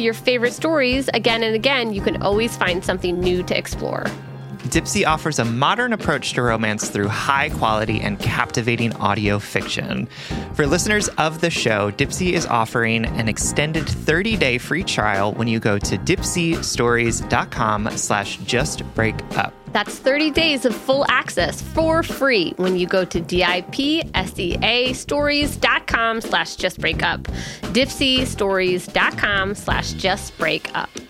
your favorite stories again and again, you can always find something new to explore. Dipsea offers a modern approach to romance through high quality and captivating audio fiction. For listeners of the show, Dipsea is offering an extended 30-day free trial when you go to dipseastories.com slash justbreakup. That's 30 days of full access for free when you go to dipsea stories.com slash justbreakup. dipseastories.com slash justbreakup.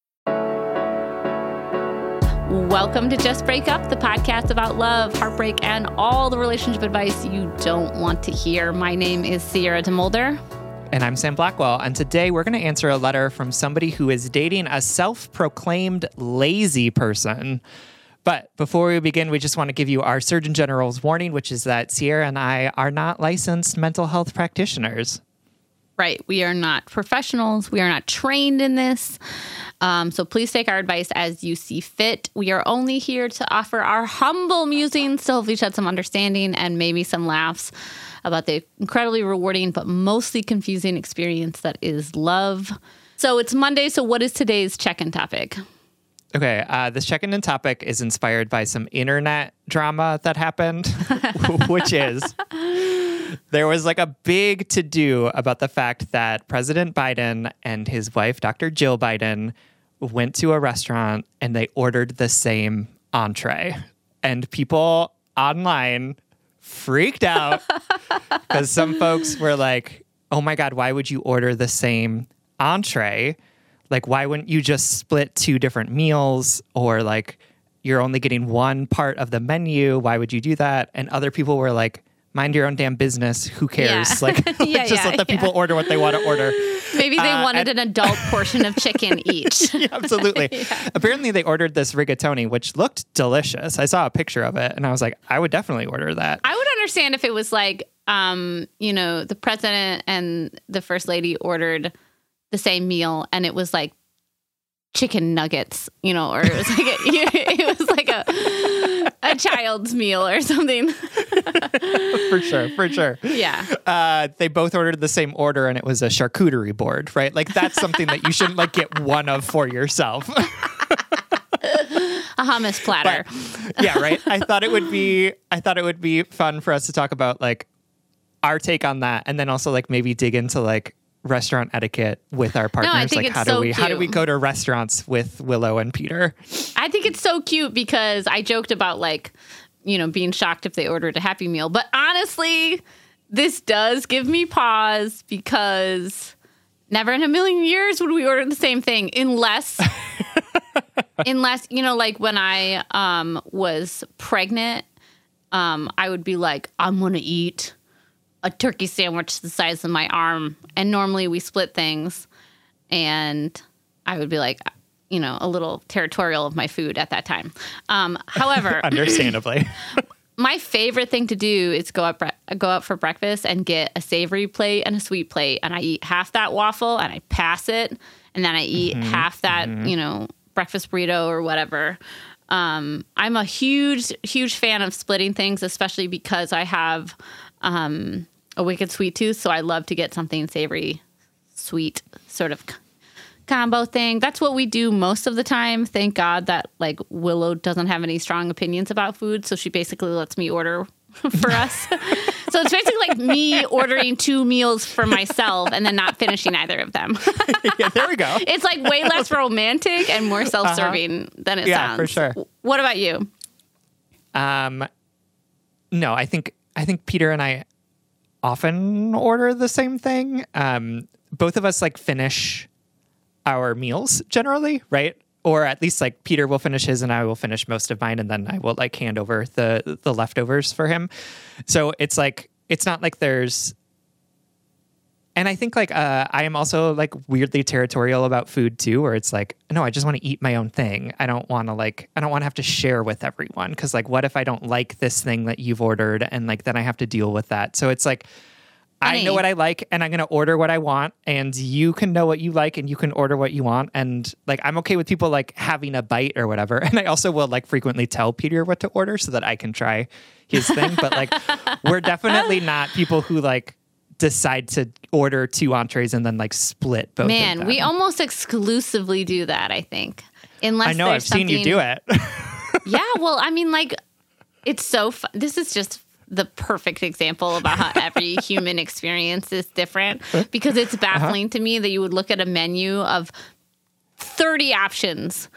Welcome to Just Break Up, the podcast about love, heartbreak, and all the relationship advice you don't want to hear. My name is Sierra DeMulder. And I'm Sam Blackwell. And today we're going to answer a letter from somebody who is dating a self proclaimed lazy person. But before we begin, we just want to give you our Surgeon General's warning, which is that Sierra and I are not licensed mental health practitioners. Right. We are not professionals. We are not trained in this. Um, so please take our advice as you see fit. We are only here to offer our humble musings to hopefully shed some understanding and maybe some laughs about the incredibly rewarding but mostly confusing experience that is love. So it's Monday. So what is today's check-in topic? Okay, uh, this check-in topic is inspired by some internet drama that happened, which is there was like a big to do about the fact that President Biden and his wife, Dr. Jill Biden, went to a restaurant and they ordered the same entree. And people online freaked out because some folks were like, oh my God, why would you order the same entree? Like, why wouldn't you just split two different meals or like you're only getting one part of the menu? Why would you do that? And other people were like, mind your own damn business. Who cares? Yeah. Like, yeah, just yeah, let the people order what they want to order. Maybe they uh, wanted and- an adult portion of chicken each. absolutely. Apparently, they ordered this rigatoni, which looked delicious. I saw a picture of it, and I was like, I would definitely order that. I would understand if it was like, um, you know, the president and the first lady ordered the same meal, and it was like chicken nuggets, you know, or it was like a, it was like a a child's meal or something. for sure, for sure. Yeah. Uh, they both ordered the same order, and it was a charcuterie board, right? Like that's something that you shouldn't like get one of for yourself. a hummus platter. But, yeah, right. I thought it would be. I thought it would be fun for us to talk about like our take on that, and then also like maybe dig into like restaurant etiquette with our partners? No, like how do we cute. how do we go to restaurants with Willow and Peter? I think it's so cute because I joked about like, you know, being shocked if they ordered a happy meal. But honestly, this does give me pause because never in a million years would we order the same thing unless unless, you know, like when I um was pregnant, um, I would be like, I'm gonna eat a turkey sandwich the size of my arm. And normally we split things. And I would be like, you know, a little territorial of my food at that time. Um, however, Understandably. my favorite thing to do is go out bre- go out for breakfast and get a savory plate and a sweet plate, and I eat half that waffle and I pass it, and then I eat half that you know breakfast burrito or whatever. Um, I'm a huge huge fan of splitting things, especially because I have um, a wicked sweet tooth, so I love to get something savory, sweet sort of combo thing. That's what we do most of the time. Thank God that like Willow doesn't have any strong opinions about food, so she basically lets me order for us. so it's basically like me ordering two meals for myself and then not finishing either of them. yeah, there we go. it's like way less romantic and more self-serving than it Uh-huh. Yeah, sounds. for sure. What about you? Um, no, I think I think Peter and I often order the same thing. Um, both of us like finish our meals generally, right? Or at least like Peter will finish his and I will finish most of mine, and then I will like hand over the the leftovers for him. So it's like it's not like there's and I think like uh, I am also like weirdly territorial about food too, where it's like, no, I just want to eat my own thing. I don't want to like, I don't want to have to share with everyone because like, what if I don't like this thing that you've ordered, and like then I have to deal with that. So it's like, I know what I like, and I'm gonna order what I want, and you can know what you like, and you can order what you want, and like I'm okay with people like having a bite or whatever. And I also will like frequently tell Peter what to order so that I can try his thing. But like, we're definitely not people who like decide to order two entrees and then like split both. of Man, we almost exclusively do that, I think. Unless I know I've there's seen you do it. yeah, well, I mean, like, it's so fun. This is just the perfect example about how every human experience is different because it's baffling to me that you would look at a menu of 30 options.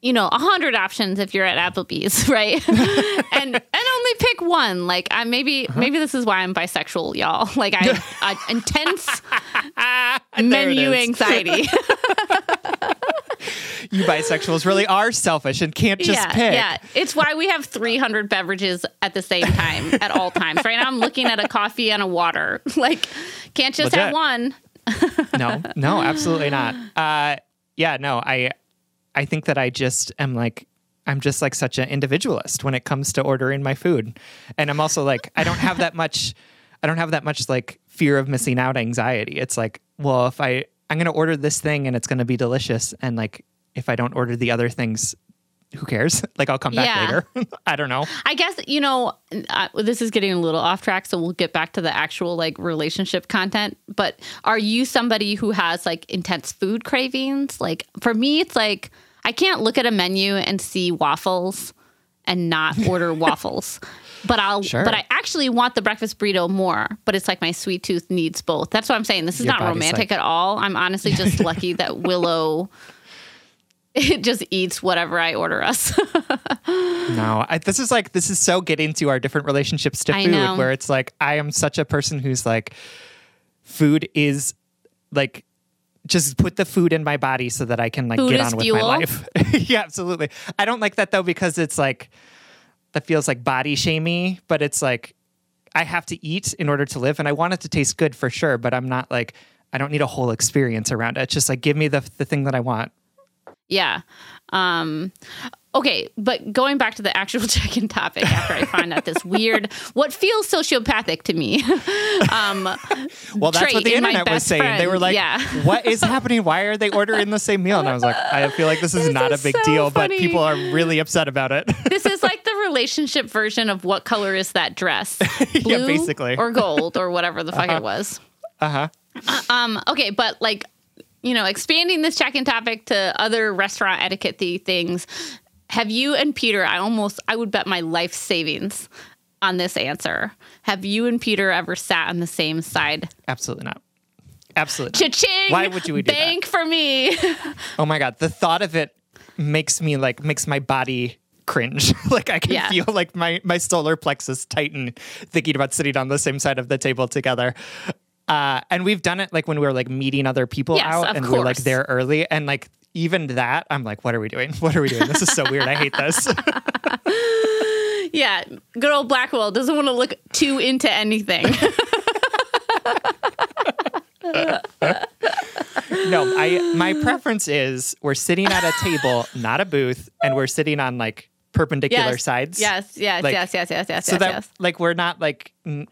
You know, a hundred options if you're at Applebee's, right? and and only pick one. Like, I maybe maybe this is why I'm bisexual, y'all. Like, I, I intense menu anxiety. You bisexuals really are selfish and can't just yeah, pick. Yeah, it's why we have 300 beverages at the same time at all times. Right now, I'm looking at a coffee and a water. Like, can't just have one. no, no, absolutely not. Uh, yeah, no, I, I think that I just am like, I'm just like such an individualist when it comes to ordering my food, and I'm also like, I don't have that much, I don't have that much like fear of missing out anxiety. It's like, well, if I, I'm gonna order this thing and it's gonna be delicious, and like, if I don't order the other things. Who cares? Like I'll come back Yeah. later. I don't know. I guess you know uh, this is getting a little off track, so we'll get back to the actual like relationship content. But are you somebody who has like intense food cravings? Like for me, it's like I can't look at a menu and see waffles and not order waffles. But I'll. Sure. But I actually want the breakfast burrito more. But it's like my sweet tooth needs both. That's what I'm saying. This is Your not romantic like- at all. I'm honestly just lucky that Willow. It just eats whatever I order us. No, I, this is like this is so getting to our different relationships to I food, know. where it's like I am such a person who's like, food is like just put the food in my body so that I can like Food get on with fuel? my life. yeah, absolutely. I don't like that though because it's like that feels like body shamey, but it's like I have to eat in order to live, and I want it to taste good for sure. But I'm not like I don't need a whole experience around it. It's just like give me the the thing that I want. Yeah. Um, okay, but going back to the actual check-in topic after I find out this weird, what feels sociopathic to me. um, Well, that's what the in internet was saying. They were like, Yeah. "What is happening? Why are they ordering the same meal?" And I was like, "I feel like this is This not is a big so deal, funny. but people are really upset about it." this is like the relationship version of what color is that dress? Yeah, Blue basically. or gold or whatever the fuck it was. uh huh. Um, okay, but like, you know, expanding this check-in topic to other restaurant etiquette things. Have you and Peter? I almost, I would bet my life savings on this answer. Have you and Peter ever sat on the same side? Absolutely not. Absolutely. Not. Cha-ching! Why would you do that? Bank for me. Oh my god, the thought of it makes me like makes my body cringe. like I can Yeah. feel like my my solar plexus tighten thinking about sitting on the same side of the table together. Uh, and we've done it like when we were like meeting other people Yes, out and we we're like there early and like even that I'm like what are we doing? What are we doing? This is so weird. I hate this. yeah, good old Blackwell doesn't want to look too into anything. no, I my preference is we're sitting at a table, not a booth, and we're sitting on like perpendicular yes. sides. Yes, yes, Like, yes, yes, yes, yes, So yes, that yes. like we're not like n-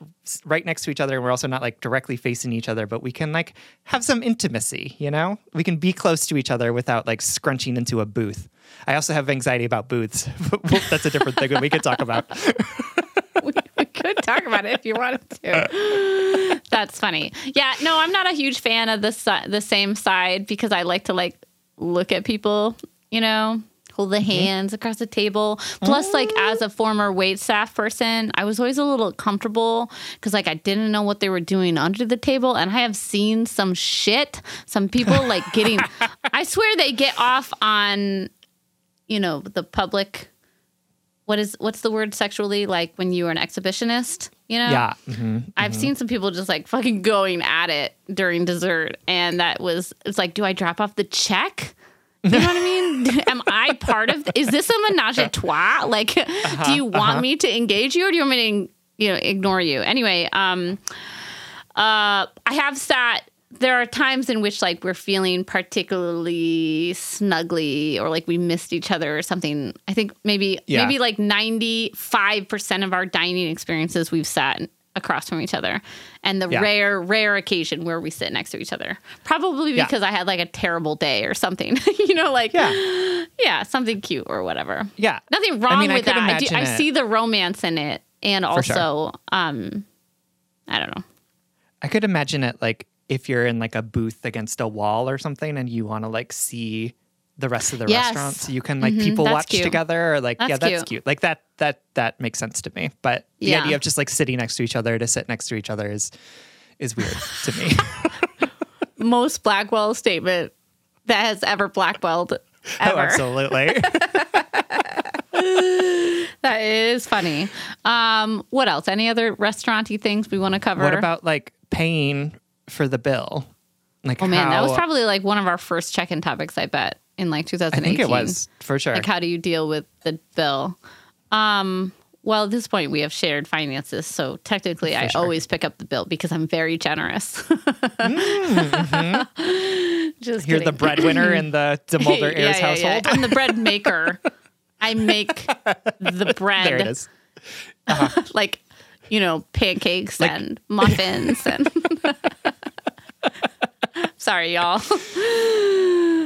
right next to each other, and we're also not like directly facing each other, but we can like have some intimacy. You know, we can be close to each other without like scrunching into a booth. I also have anxiety about booths. That's a different thing that we could talk about. we, we could talk about it if you wanted to. That's funny. Yeah, no, I'm not a huge fan of the si- the same side because I like to like look at people, you know, hold the hands across the table. Plus, like as a former wait staff person, I was always a little comfortable because like I didn't know what they were doing under the table, and I have seen some shit. Some people like getting. I swear they get off on, you know, the public what is what's the word sexually like when you are an exhibitionist you know Yeah. hmm i've seen some people just like fucking going at it during dessert and that was it's like do i drop off the check you know what I mean? Am I part of? Is this a menage a trois? Like, do you want me to engage you, or do you want me to, you know, ignore you? Anyway, um, uh, I have sat. There are times in which like we're feeling particularly snuggly, or like we missed each other or something. I think maybe Yeah. maybe like ninety five percent of our dining experiences we've sat across from each other, and the Yeah. rare rare occasion where we sit next to each other, probably Yeah. because I had like a terrible day or something. you know, like Yeah. yeah, something cute or whatever. Yeah. Nothing wrong mean, with could that. I, do, I see the romance in it, and For sure. also, um, I don't know. I could imagine it like if you're in like a booth against a wall or something and you want to like see the rest of the Yes. restaurant so you can like Mhm, people that's watch cute. together or like yeah That's that's cute. cute. like that that that makes sense to me but the Yeah. idea of just like sitting next to each other to sit next to each other is is weird to me Most Blackwell statement that has ever Blackwelled oh absolutely that is funny. Um, what else? Any other restauranty things we want to cover? what about like paying for the bill like Oh man, that was probably like one of our first check-in topics. I bet in like 2018. I think it was for sure Like, how do you deal with the bill? Um, well, at this point, we have shared finances, so technically, I sure. always pick up the bill because I'm very generous. Just you're the breadwinner in the DeMulder heirs household I'm the bread maker. I make the bread. there it is Like, you know, pancakes and muffins and. Sorry, y'all.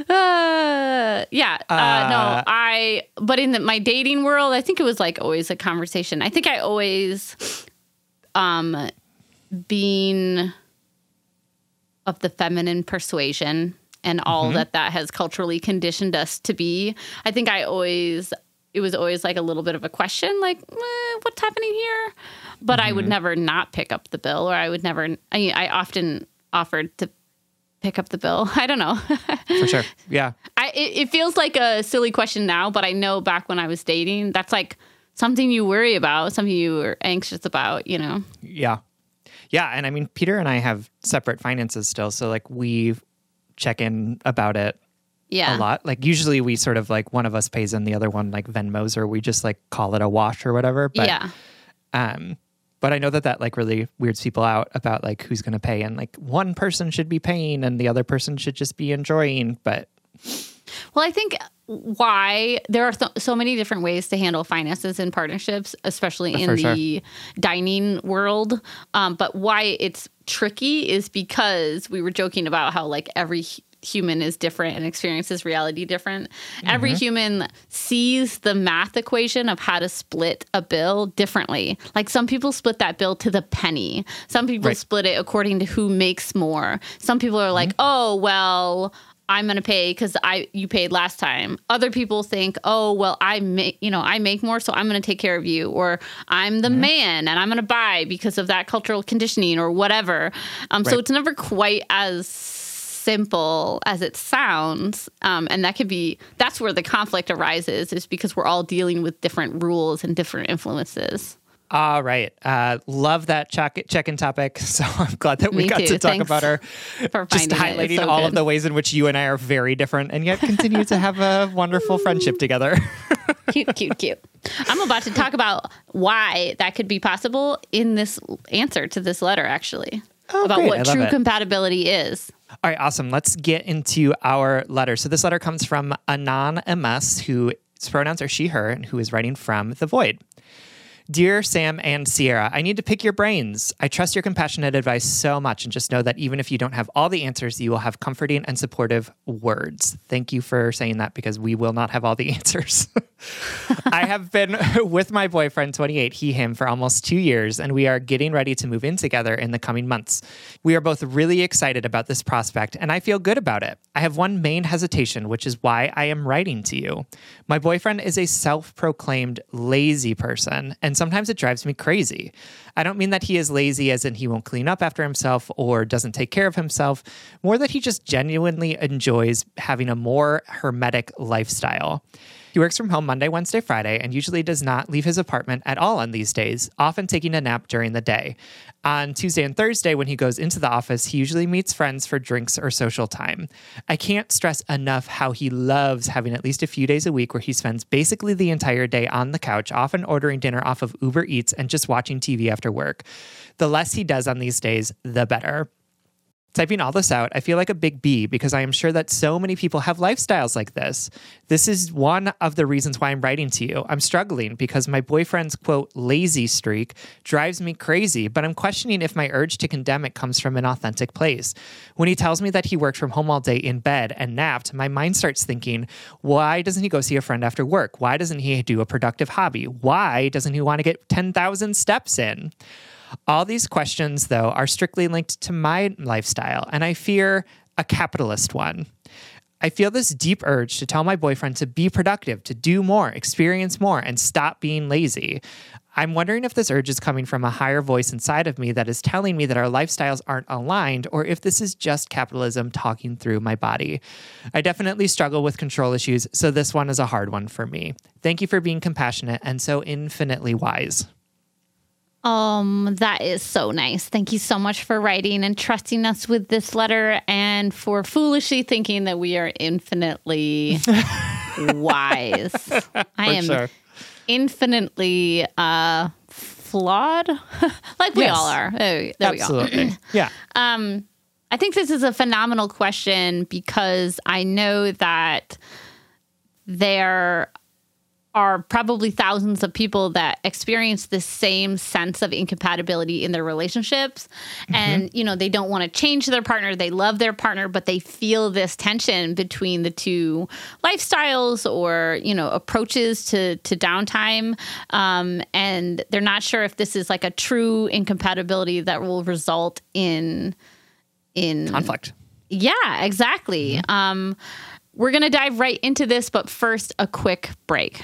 Uh, yeah. Uh, Uh, no, I. But in the, my dating world, I think it was like always a conversation. I think I always, um, being of the feminine persuasion and all that that has culturally conditioned us to be. I think I always it was always like a little bit of a question like eh, what's happening here but I would never not pick up the bill or I would never I, I often offered to pick up the bill. I don't know. for sure yeah I it, it feels like a silly question now, but I know back when I was dating, that's like something you worry about, something you were anxious about, you know. Yeah. Yeah. And I mean, Peter and I have separate finances still. So, like, we check in about it Yeah. a lot. Like, usually we sort of like one of us pays and the other one like Venmos or we just like call it a wash or whatever. But, yeah. um, but I know that that like really weirds people out about like who's going to pay and like one person should be paying and the other person should just be enjoying. But Well, I think why there are so, so many different ways to handle finances in partnerships, especially in For the dining world. Um, but why it's tricky is because we were joking about how like every human is different and experiences reality different. Every Mm-hmm. human sees the math equation of how to split a bill differently. Like some people split that bill to the penny. Some people Right. split it according to who makes more. Some people are like, "Oh, well, I'm going to pay cuz I you paid last time." Other people think, "Oh, well, I make, you know, I make more, so I'm going to take care of you." Or I'm the man and I'm going to buy because of that cultural conditioning or whatever. Um so it's never quite as simple as it sounds um, and that could be that's where the conflict arises is because we're all dealing with different rules and different influences All right. Uh, love that check check-in topic. So I'm glad that we Me got too. to talk Thanks about our for just finding it. It's highlighting so all of the ways in which you and I are very different and yet continue to have a wonderful friendship together. cute, cute, cute. I'm about to talk about why that could be possible in this answer to this letter, actually, Oh, about great. What true it. compatibility is. All right, awesome. Let's get into our letter. So this letter comes from Anon MS, whose pronouns are she, her, and who is writing from the void. Dear Sam and Sierra, I need to pick your brains. I trust your compassionate advice so much and just know that even if you don't have all the answers, you will have comforting and supportive words. Thank you for saying that because we will not have all the answers. I have been with my boyfriend, 28, he, him, for almost two years, and we are getting ready to move in together in the coming months. We are both really excited about this prospect, and I feel good about it. I have one main hesitation, which is why I am writing to you. My boyfriend is a self proclaimed lazy person, sometimes it drives me crazy. I don't mean that he is lazy as in he won't clean up after himself or doesn't take care of himself, more that he just genuinely enjoys having a more hermetic lifestyle. He works from home Monday, Wednesday, Friday, and usually does not leave his apartment at all on these days, often taking a nap during the day. On Tuesday and Thursday, when he goes into the office, he usually meets friends for drinks or social time. I can't stress enough how he loves having at least a few days a week where he spends basically the entire day on the couch, often ordering dinner off of Uber Eats and just watching TV after work. The less he does on these days, the better. Typing all this out, I feel like a big B because I am sure that so many people have lifestyles like this. This is one of the reasons why I'm writing to you. I'm struggling because my boyfriend's quote lazy streak drives me crazy, but I'm questioning if my urge to condemn it comes from an authentic place. When he tells me that he worked from home all day in bed and napped, my mind starts thinking, why doesn't he go see a friend after work? Why doesn't he do a productive hobby? Why doesn't he want to get 10,000 steps in? All these questions, though, are strictly linked to my lifestyle, and I fear a capitalist one. I feel this deep urge to tell my boyfriend to be productive, to do more, experience more, and stop being lazy. I'm wondering if this urge is coming from a higher voice inside of me that is telling me that our lifestyles aren't aligned, or if this is just capitalism talking through my body. I definitely struggle with control issues, so this one is a hard one for me. Thank you for being compassionate and so infinitely wise. Um, that is so nice. Thank you so much for writing and trusting us with this letter and for foolishly thinking that we are infinitely wise. I am sure. infinitely uh flawed. like we Yes. all are. There, there we go. Absolutely. yeah. Um, I think this is a phenomenal question because I know that there are probably thousands of people that experience the same sense of incompatibility in their relationships and you know they don't want to change their partner they love their partner but they feel this tension between the two lifestyles or you know approaches to to downtime um, and they're not sure if this is like a true incompatibility that will result in in Conflict. yeah, exactly. Um, we're going to dive right into this, but first, a quick break.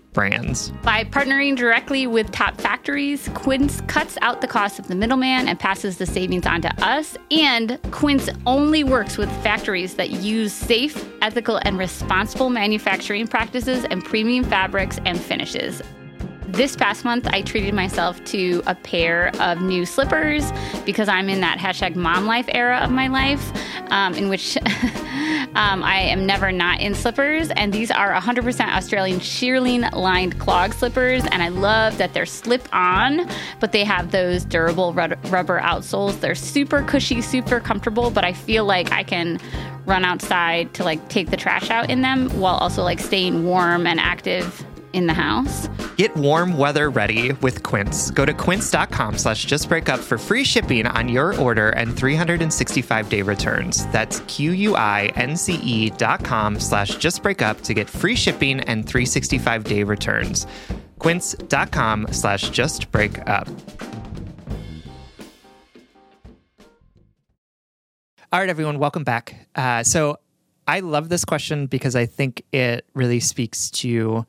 brands. By partnering directly with top factories, Quince cuts out the cost of the middleman and passes the savings on to us. And Quince only works with factories that use safe, ethical, and responsible manufacturing practices and premium fabrics and finishes. This past month, I treated myself to a pair of new slippers because I'm in that hashtag mom life era of my life um, in which um, I am never not in slippers. And these are 100% Australian shearling lined clog slippers. And I love that they're slip on, but they have those durable rubber outsoles. They're super cushy, super comfortable, but I feel like I can run outside to like take the trash out in them while also like staying warm and active in the house. Get warm weather ready with Quince. Go to quince.com slash justbreakup for free shipping on your order and 365-day returns. That's Q-U-I-N-C-E dot com slash justbreakup to get free shipping and 365-day returns. quince.com slash justbreakup. All right, everyone, welcome back. Uh, so I love this question because I think it really speaks to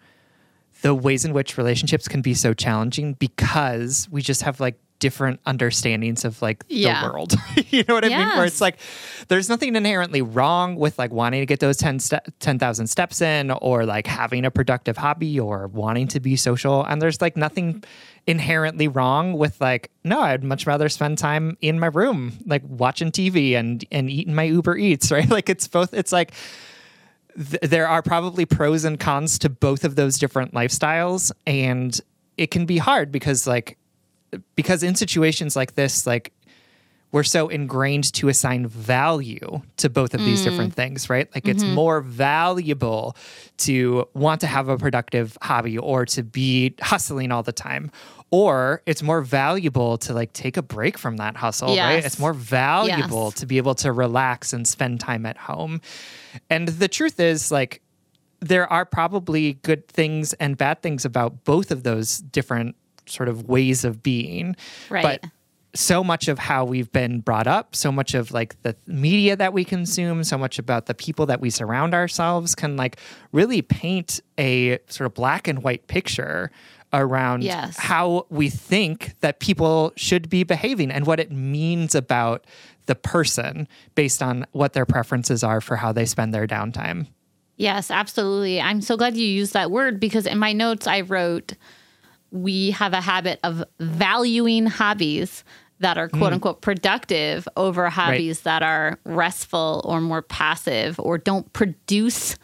the ways in which relationships can be so challenging because we just have like different understandings of like yeah. the world. you know what I yes. mean? Where it's like there's nothing inherently wrong with like wanting to get those 10 10,000 steps in or like having a productive hobby or wanting to be social and there's like nothing inherently wrong with like no, I'd much rather spend time in my room like watching TV and and eating my Uber Eats, right? Like it's both it's like th- there are probably pros and cons to both of those different lifestyles and it can be hard because like because in situations like this like we're so ingrained to assign value to both of these mm. different things, right? Like mm-hmm. it's more valuable to want to have a productive hobby or to be hustling all the time. Or it's more valuable to like take a break from that hustle, yes. right? It's more valuable yes. to be able to relax and spend time at home. And the truth is, like, there are probably good things and bad things about both of those different sort of ways of being. Right. But so much of how we've been brought up, so much of like the media that we consume, so much about the people that we surround ourselves can like really paint a sort of black and white picture around yes. how we think that people should be behaving and what it means about the person based on what their preferences are for how they spend their downtime. Yes, absolutely. I'm so glad you used that word because in my notes I wrote we have a habit of valuing hobbies that are quote mm. unquote productive over hobbies right. that are restful or more passive or don't produce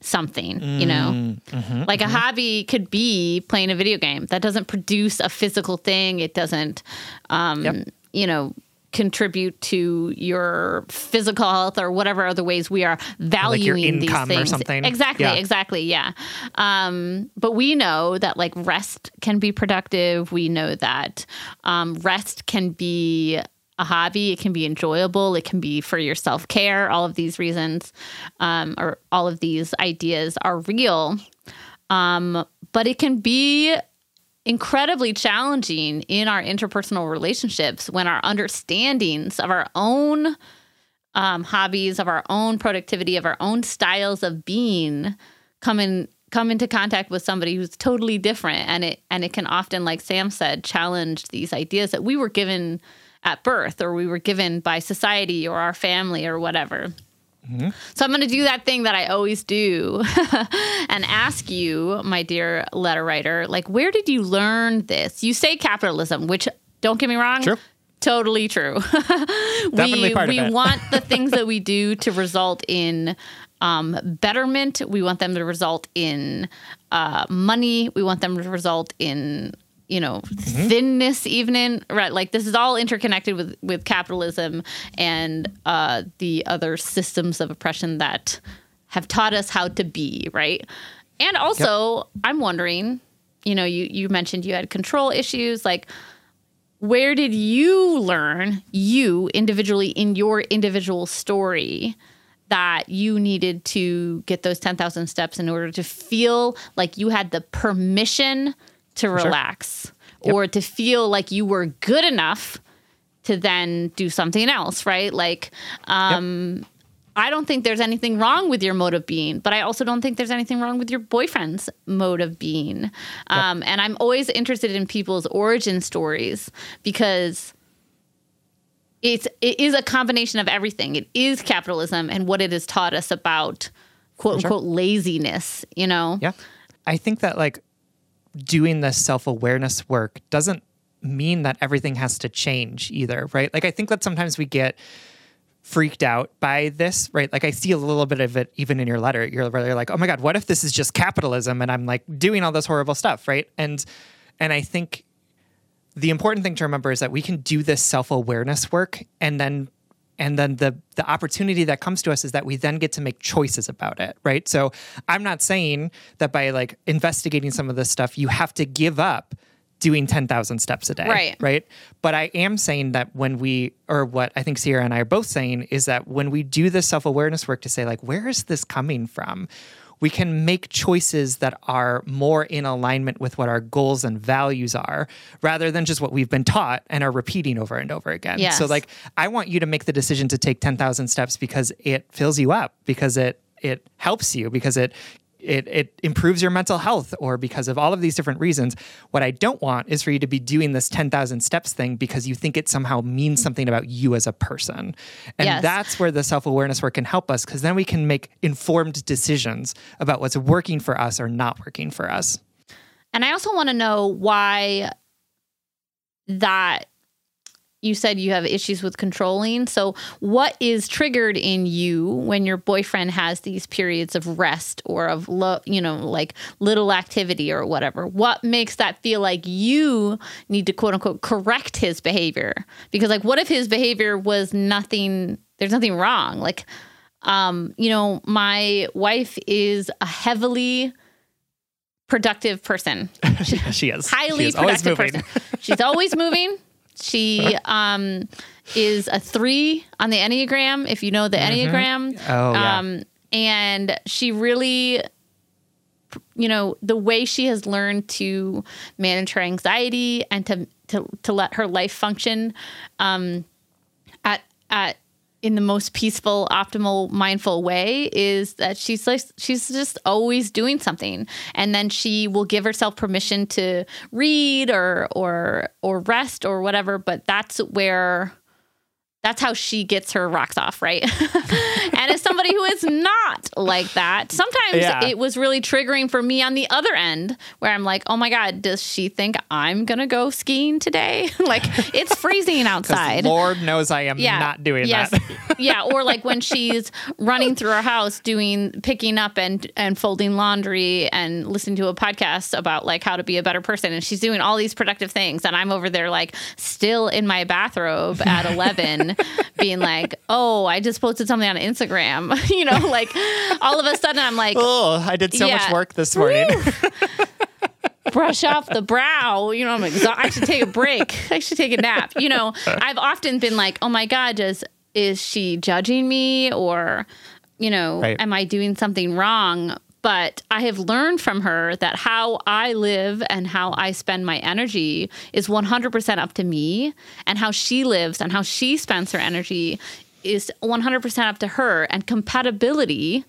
something, mm. you know? Mm-hmm, mm-hmm, like a mm-hmm. hobby could be playing a video game that doesn't produce a physical thing. It doesn't, um, yep. you know, contribute to your physical health or whatever other ways we are valuing like these things. Exactly, yeah. exactly, yeah. Um, but we know that like rest can be productive. We know that um, rest can be a hobby. It can be enjoyable. It can be for your self care. All of these reasons, um, or all of these ideas are real. Um, but it can be incredibly challenging in our interpersonal relationships when our understandings of our own um, hobbies, of our own productivity, of our own styles of being come in come into contact with somebody who's totally different and it and it can often like Sam said challenge these ideas that we were given at birth or we were given by society or our family or whatever. Mm-hmm. So I'm going to do that thing that I always do and ask you, my dear letter writer, like, where did you learn this? You say capitalism, which don't get me wrong. True. Totally true. We we want the things that we do to result in um, betterment. We want them to result in uh, money. We want them to result in you know thinness even right? Like this is all interconnected with with capitalism and uh the other systems of oppression that have taught us how to be right? And also i'm wondering you know you you mentioned you had control issues. Like where did you learn you individually in your individual story that you needed to get those 10,000 steps in order to feel like you had the permission to relax Yep. or to feel like you were good enough to then do something else, right? Like, um, I don't think there's anything wrong with your mode of being, but I also don't think there's anything wrong with your boyfriend's mode of being. Um, and I'm always interested in people's origin stories because it's it is a combination of everything. It is capitalism and what it has taught us about quote unquote laziness, you know? Yeah. I think that like doing this self awareness work doesn't mean that everything has to change either, right? Like I think that sometimes we get freaked out by this, right? Like I see a little bit of it even in your letter. You're really like, oh my God, what if this is just capitalism and I'm like doing all this horrible stuff, right? And and I think the important thing to remember is that we can do this self-awareness work and then and then the the opportunity that comes to us is that we then get to make choices about it right? So i'm not saying that by like investigating some of this stuff you have to give up doing 10,000 steps a day Right. right? But i am saying that when we or what i think sierra and i are both saying is that when we do this self-awareness work to say like where is this coming from we can make choices that are more in alignment with what our goals and values are rather than just what we've been taught and are repeating over and over again. Yes. So like I want you to make the decision to take 10,000 steps because it fills you up, because it it helps you, because it it, it improves your mental health or because of all of these different reasons. What I don't want is for you to be doing this 10,000 steps thing because you think it somehow means something about you as a person. And Yes. that's where the self awareness work can help us because then we can make informed decisions about what's working for us or not working for us. And I also want to know why that you said you have issues with controlling. So, what is triggered in you when your boyfriend has these periods of rest or of you know, like little activity or whatever? What makes that feel like you need to quote unquote correct his behavior? Because like what if his behavior was nothing there's nothing wrong? Like um, you know, my wife is a heavily productive person she is highly She is productive person. She's always moving. She um, is a three on the Enneagram, if you know the Enneagram. Oh, yeah. Um, and she really, you know, the way she has learned to manage her anxiety and to to, to let her life function um, at at in the most peaceful, optimal, mindful way is that she's like she's just always doing something, and then she will give herself permission to read or or or rest or whatever. But that's where that's how she gets her rocks off, right? and as somebody who is not like that, sometimes Yeah. it was really triggering for me on the other end where I'm like, oh my God, does she think I'm going to go skiing today? like, it's freezing outside. Lord knows I am not doing yes. that. yeah, or like when she's running through her house doing picking up and and folding laundry and listening to a podcast about like how to be a better person and she's doing all these productive things and I'm over there like still in my bathrobe at 11 being like, "Oh, I just posted something on Instagram." you know, like all of a sudden I'm like, oh, I did so much work this morning. brush off the brow. You know, I'm exhausted. I should take a break. I should take a nap. You know, I've often been like, oh my God, does is she judging me or, you know, Right. am I doing something wrong? But I have learned from her that how I live and how I spend my energy is 100% up to me, and how she lives and how she spends her energy is 100% up to her. And compatibility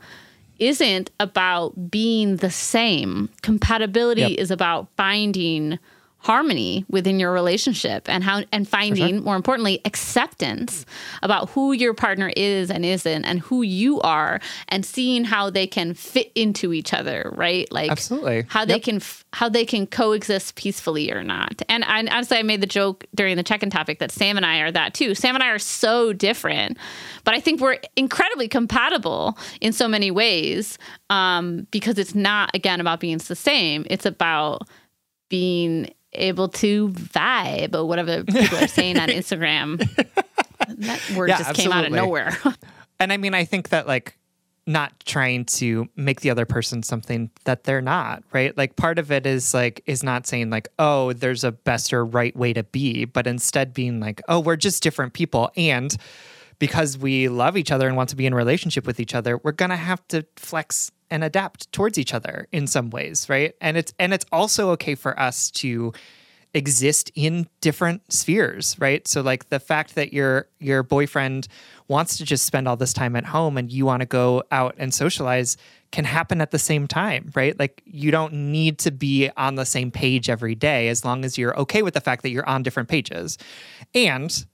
isn't about being the same. Compatibility Yep. is about finding harmony within your relationship and how and finding more importantly acceptance about who your partner is and isn't and who you are and seeing how they can fit into each other right? Like Absolutely. how they Yep. can f- how they can coexist peacefully or not. And I, honestly i made the joke during the check-in topic that sam and i are that too. Sam and i are so different but i think we're incredibly compatible in so many ways um, because it's not again about being the same. It's about being able to vibe or whatever people are saying on Instagram. That word Yeah, just came out of nowhere. And I mean, I think that like not trying to make the other person something that they're not, right? Like part of it is like is not saying like, oh, there's a best or right way to be, but instead being like, oh, we're just different people and because we love each other and want to be in a relationship with each other, we're going to have to flex and adapt towards each other in some ways, right? And it's and it's also okay for us to exist in different spheres, right? So like the fact that your your boyfriend wants to just spend all this time at home and you want to go out and socialize can happen at the same time, right? Like you don't need to be on the same page every day as long as you're okay with the fact that you're on different pages. And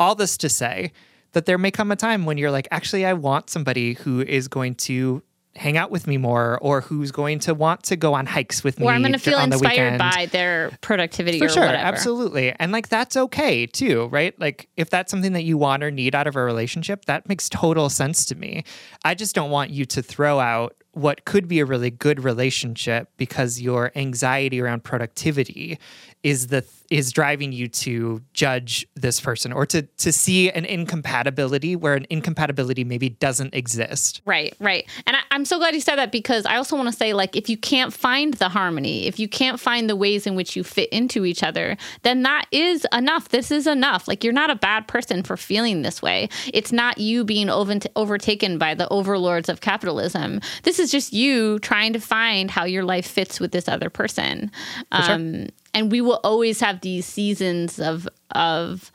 all this to say that there may come a time when you're like, actually, I want somebody who is going to hang out with me more or who's going to want to go on hikes with me or I'm going to feel inspired by their productivity For or sure, whatever. absolutely. And like that's okay too, right? Like if that's something that you want or need out of a relationship, that makes total sense to me. I just don't want you to throw out what could be a really good relationship because your anxiety around productivity is the is driving you to judge this person or to to see an incompatibility where an incompatibility maybe doesn't exist. Right, right. And I, I'm so glad you said that because I also want to say, like, if you can't find the harmony, if you can't find the ways in which you fit into each other, then that is enough. This is enough. Like, you're not a bad person for feeling this way. It's not you being over- overtaken by the overlords of capitalism. This is just you trying to find how your life fits with this other person. Um, and we will always have these seasons of, of,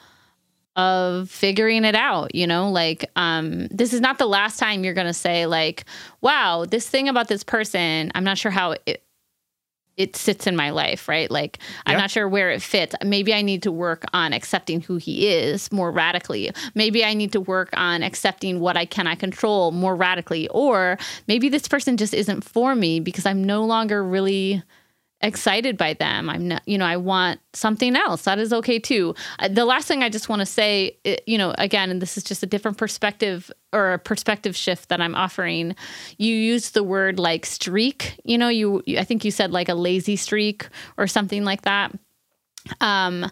of figuring it out you know? Like um this is not the last time you're gonna say like wow this thing about this person i'm not sure how it it sits in my life right? Like i'm not sure where it fits. Maybe i need to work on accepting who he is more radically. Maybe i need to work on accepting what i cannot control more radically. Or maybe this person just isn't for me because i'm no longer really excited by them. I'm not, you know, I want something else. That is okay too. Uh, The last thing I just want to say, you know, again, and this is just a different perspective or a perspective shift that I'm offering. You use the word like streak, you know, you I think you said like a lazy streak or something like that. Um,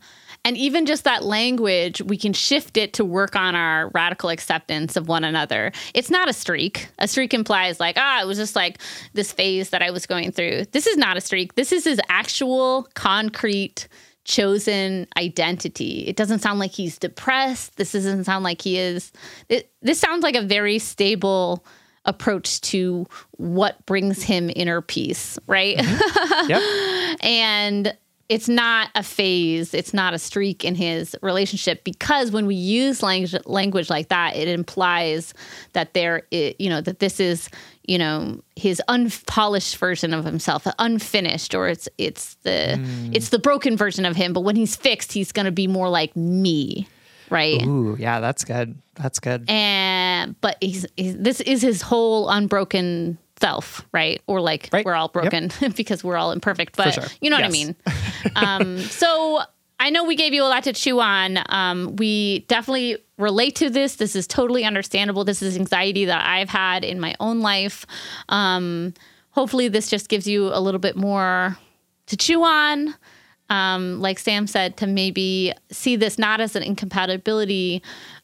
and even just that language, we can shift it to work on our radical acceptance of one another. It's not a streak. A streak implies, like, ah, it was just like this phase that I was going through. This is not a streak. This is his actual, concrete, chosen identity. It doesn't sound like he's depressed. This doesn't sound like he is. It, this sounds like a very stable approach to what brings him inner peace, right? Yep. and it's not a phase it's not a streak in his relationship because when we use language language like that it implies that there i- you know that this is you know his unpolished version of himself unfinished or it's it's the hmm. it's the broken version of him but when he's fixed he's going to be more like me right Ooh, yeah, that's good. That's good. and but he's, he's this is his whole unbroken self right? Or like Right. we're all broken because we're all imperfect but sure. you know what i mean. Um so i know we gave you a lot to chew on. Um we definitely relate to this. This is totally understandable. This is anxiety that i've had in my own life. Um hopefully this just gives you a little bit more to chew on. Um, like Sam said, to maybe see this not as an incompatibility,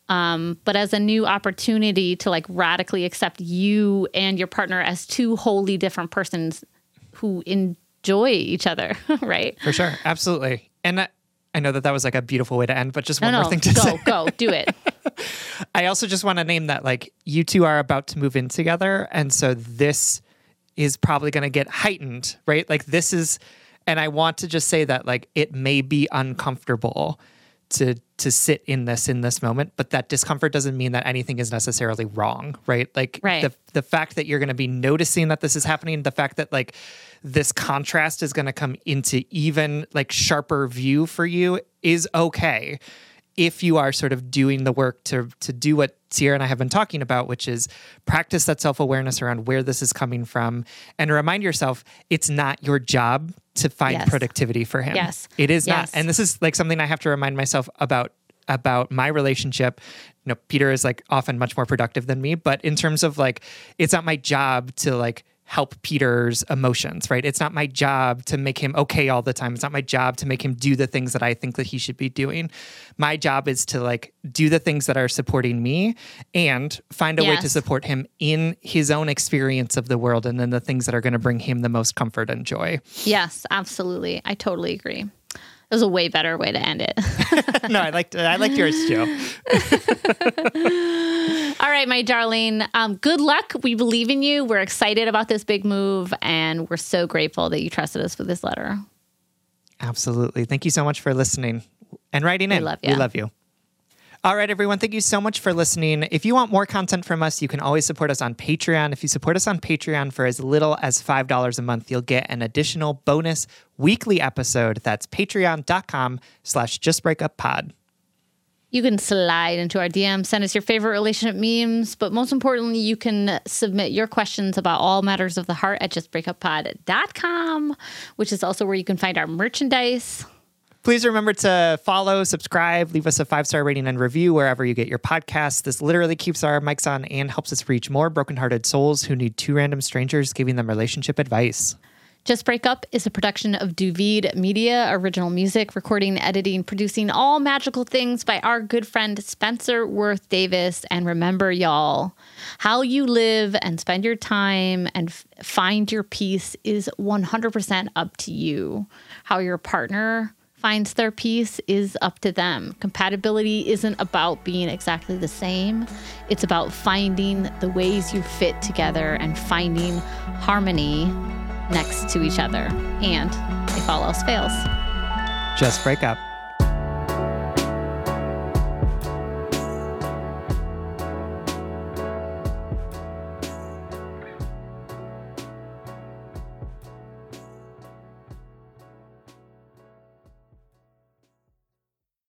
um, but as a new opportunity to like radically accept you and your partner as two wholly different persons who enjoy each other, right? For sure. Absolutely. And I, I know that that was like a beautiful way to end, but just one no, more thing to go, say. Go, go, do it. I also just want to name that like you two are about to move in together. And so this is probably going to get heightened, right? Like this is, and I want to just say that like it may be uncomfortable to to sit in this in this moment but that discomfort doesn't mean that anything is necessarily wrong right like Right. the the fact that you're going to be noticing that this is happening the fact that like this contrast is going to come into even like sharper view for you is okay if you are sort of doing the work to to do what Sierra and I have been talking about, which is practice that self awareness around where this is coming from, and remind yourself it's not your job to find Yes. productivity for him. Yes. it is Yes. not, and this is like something I have to remind myself about about my relationship. You know, Peter is like often much more productive than me, but in terms of like, it's not my job to like help Peter's emotions, right? It's not my job to make him okay all the time. It's not my job to make him do the things that I think that he should be doing. My job is to like do the things that are supporting me and find a way to support him in his own experience of the world and then the things that are going to bring him the most comfort and joy. Yes, absolutely. I totally agree. It was a way better way to end it. no, I liked I liked yours too. All right, my darling. Um, good luck. We believe in you. We're excited about this big move, and we're so grateful that you trusted us with this letter. Absolutely. Thank you so much for listening and writing in. love We love you. All right, everyone. Thank you so much for listening. If you want more content from us, you can always support us on Patreon. If you support us on Patreon for as little as $5 a month, you'll get an additional bonus weekly episode. That's patreon.com slash justbreakuppod. You can slide into our DM, send us your favorite relationship memes, but most importantly, you can submit your questions about all matters of the heart at justbreakuppod.com, which is also where you can find our merchandise. Please remember to follow, subscribe, leave us a five star rating and review wherever you get your podcasts. This literally keeps our mics on and helps us reach more brokenhearted souls who need two random strangers giving them relationship advice. Just Break Up is a production of Duvid Media, original music, recording, editing, producing all magical things by our good friend Spencer Worth Davis. And remember, y'all, how you live and spend your time and f- find your peace is 100% up to you. How your partner finds their peace is up to them. Compatibility isn't about being exactly the same, it's about finding the ways you fit together and finding harmony next to each other. And if all else fails, Just break up.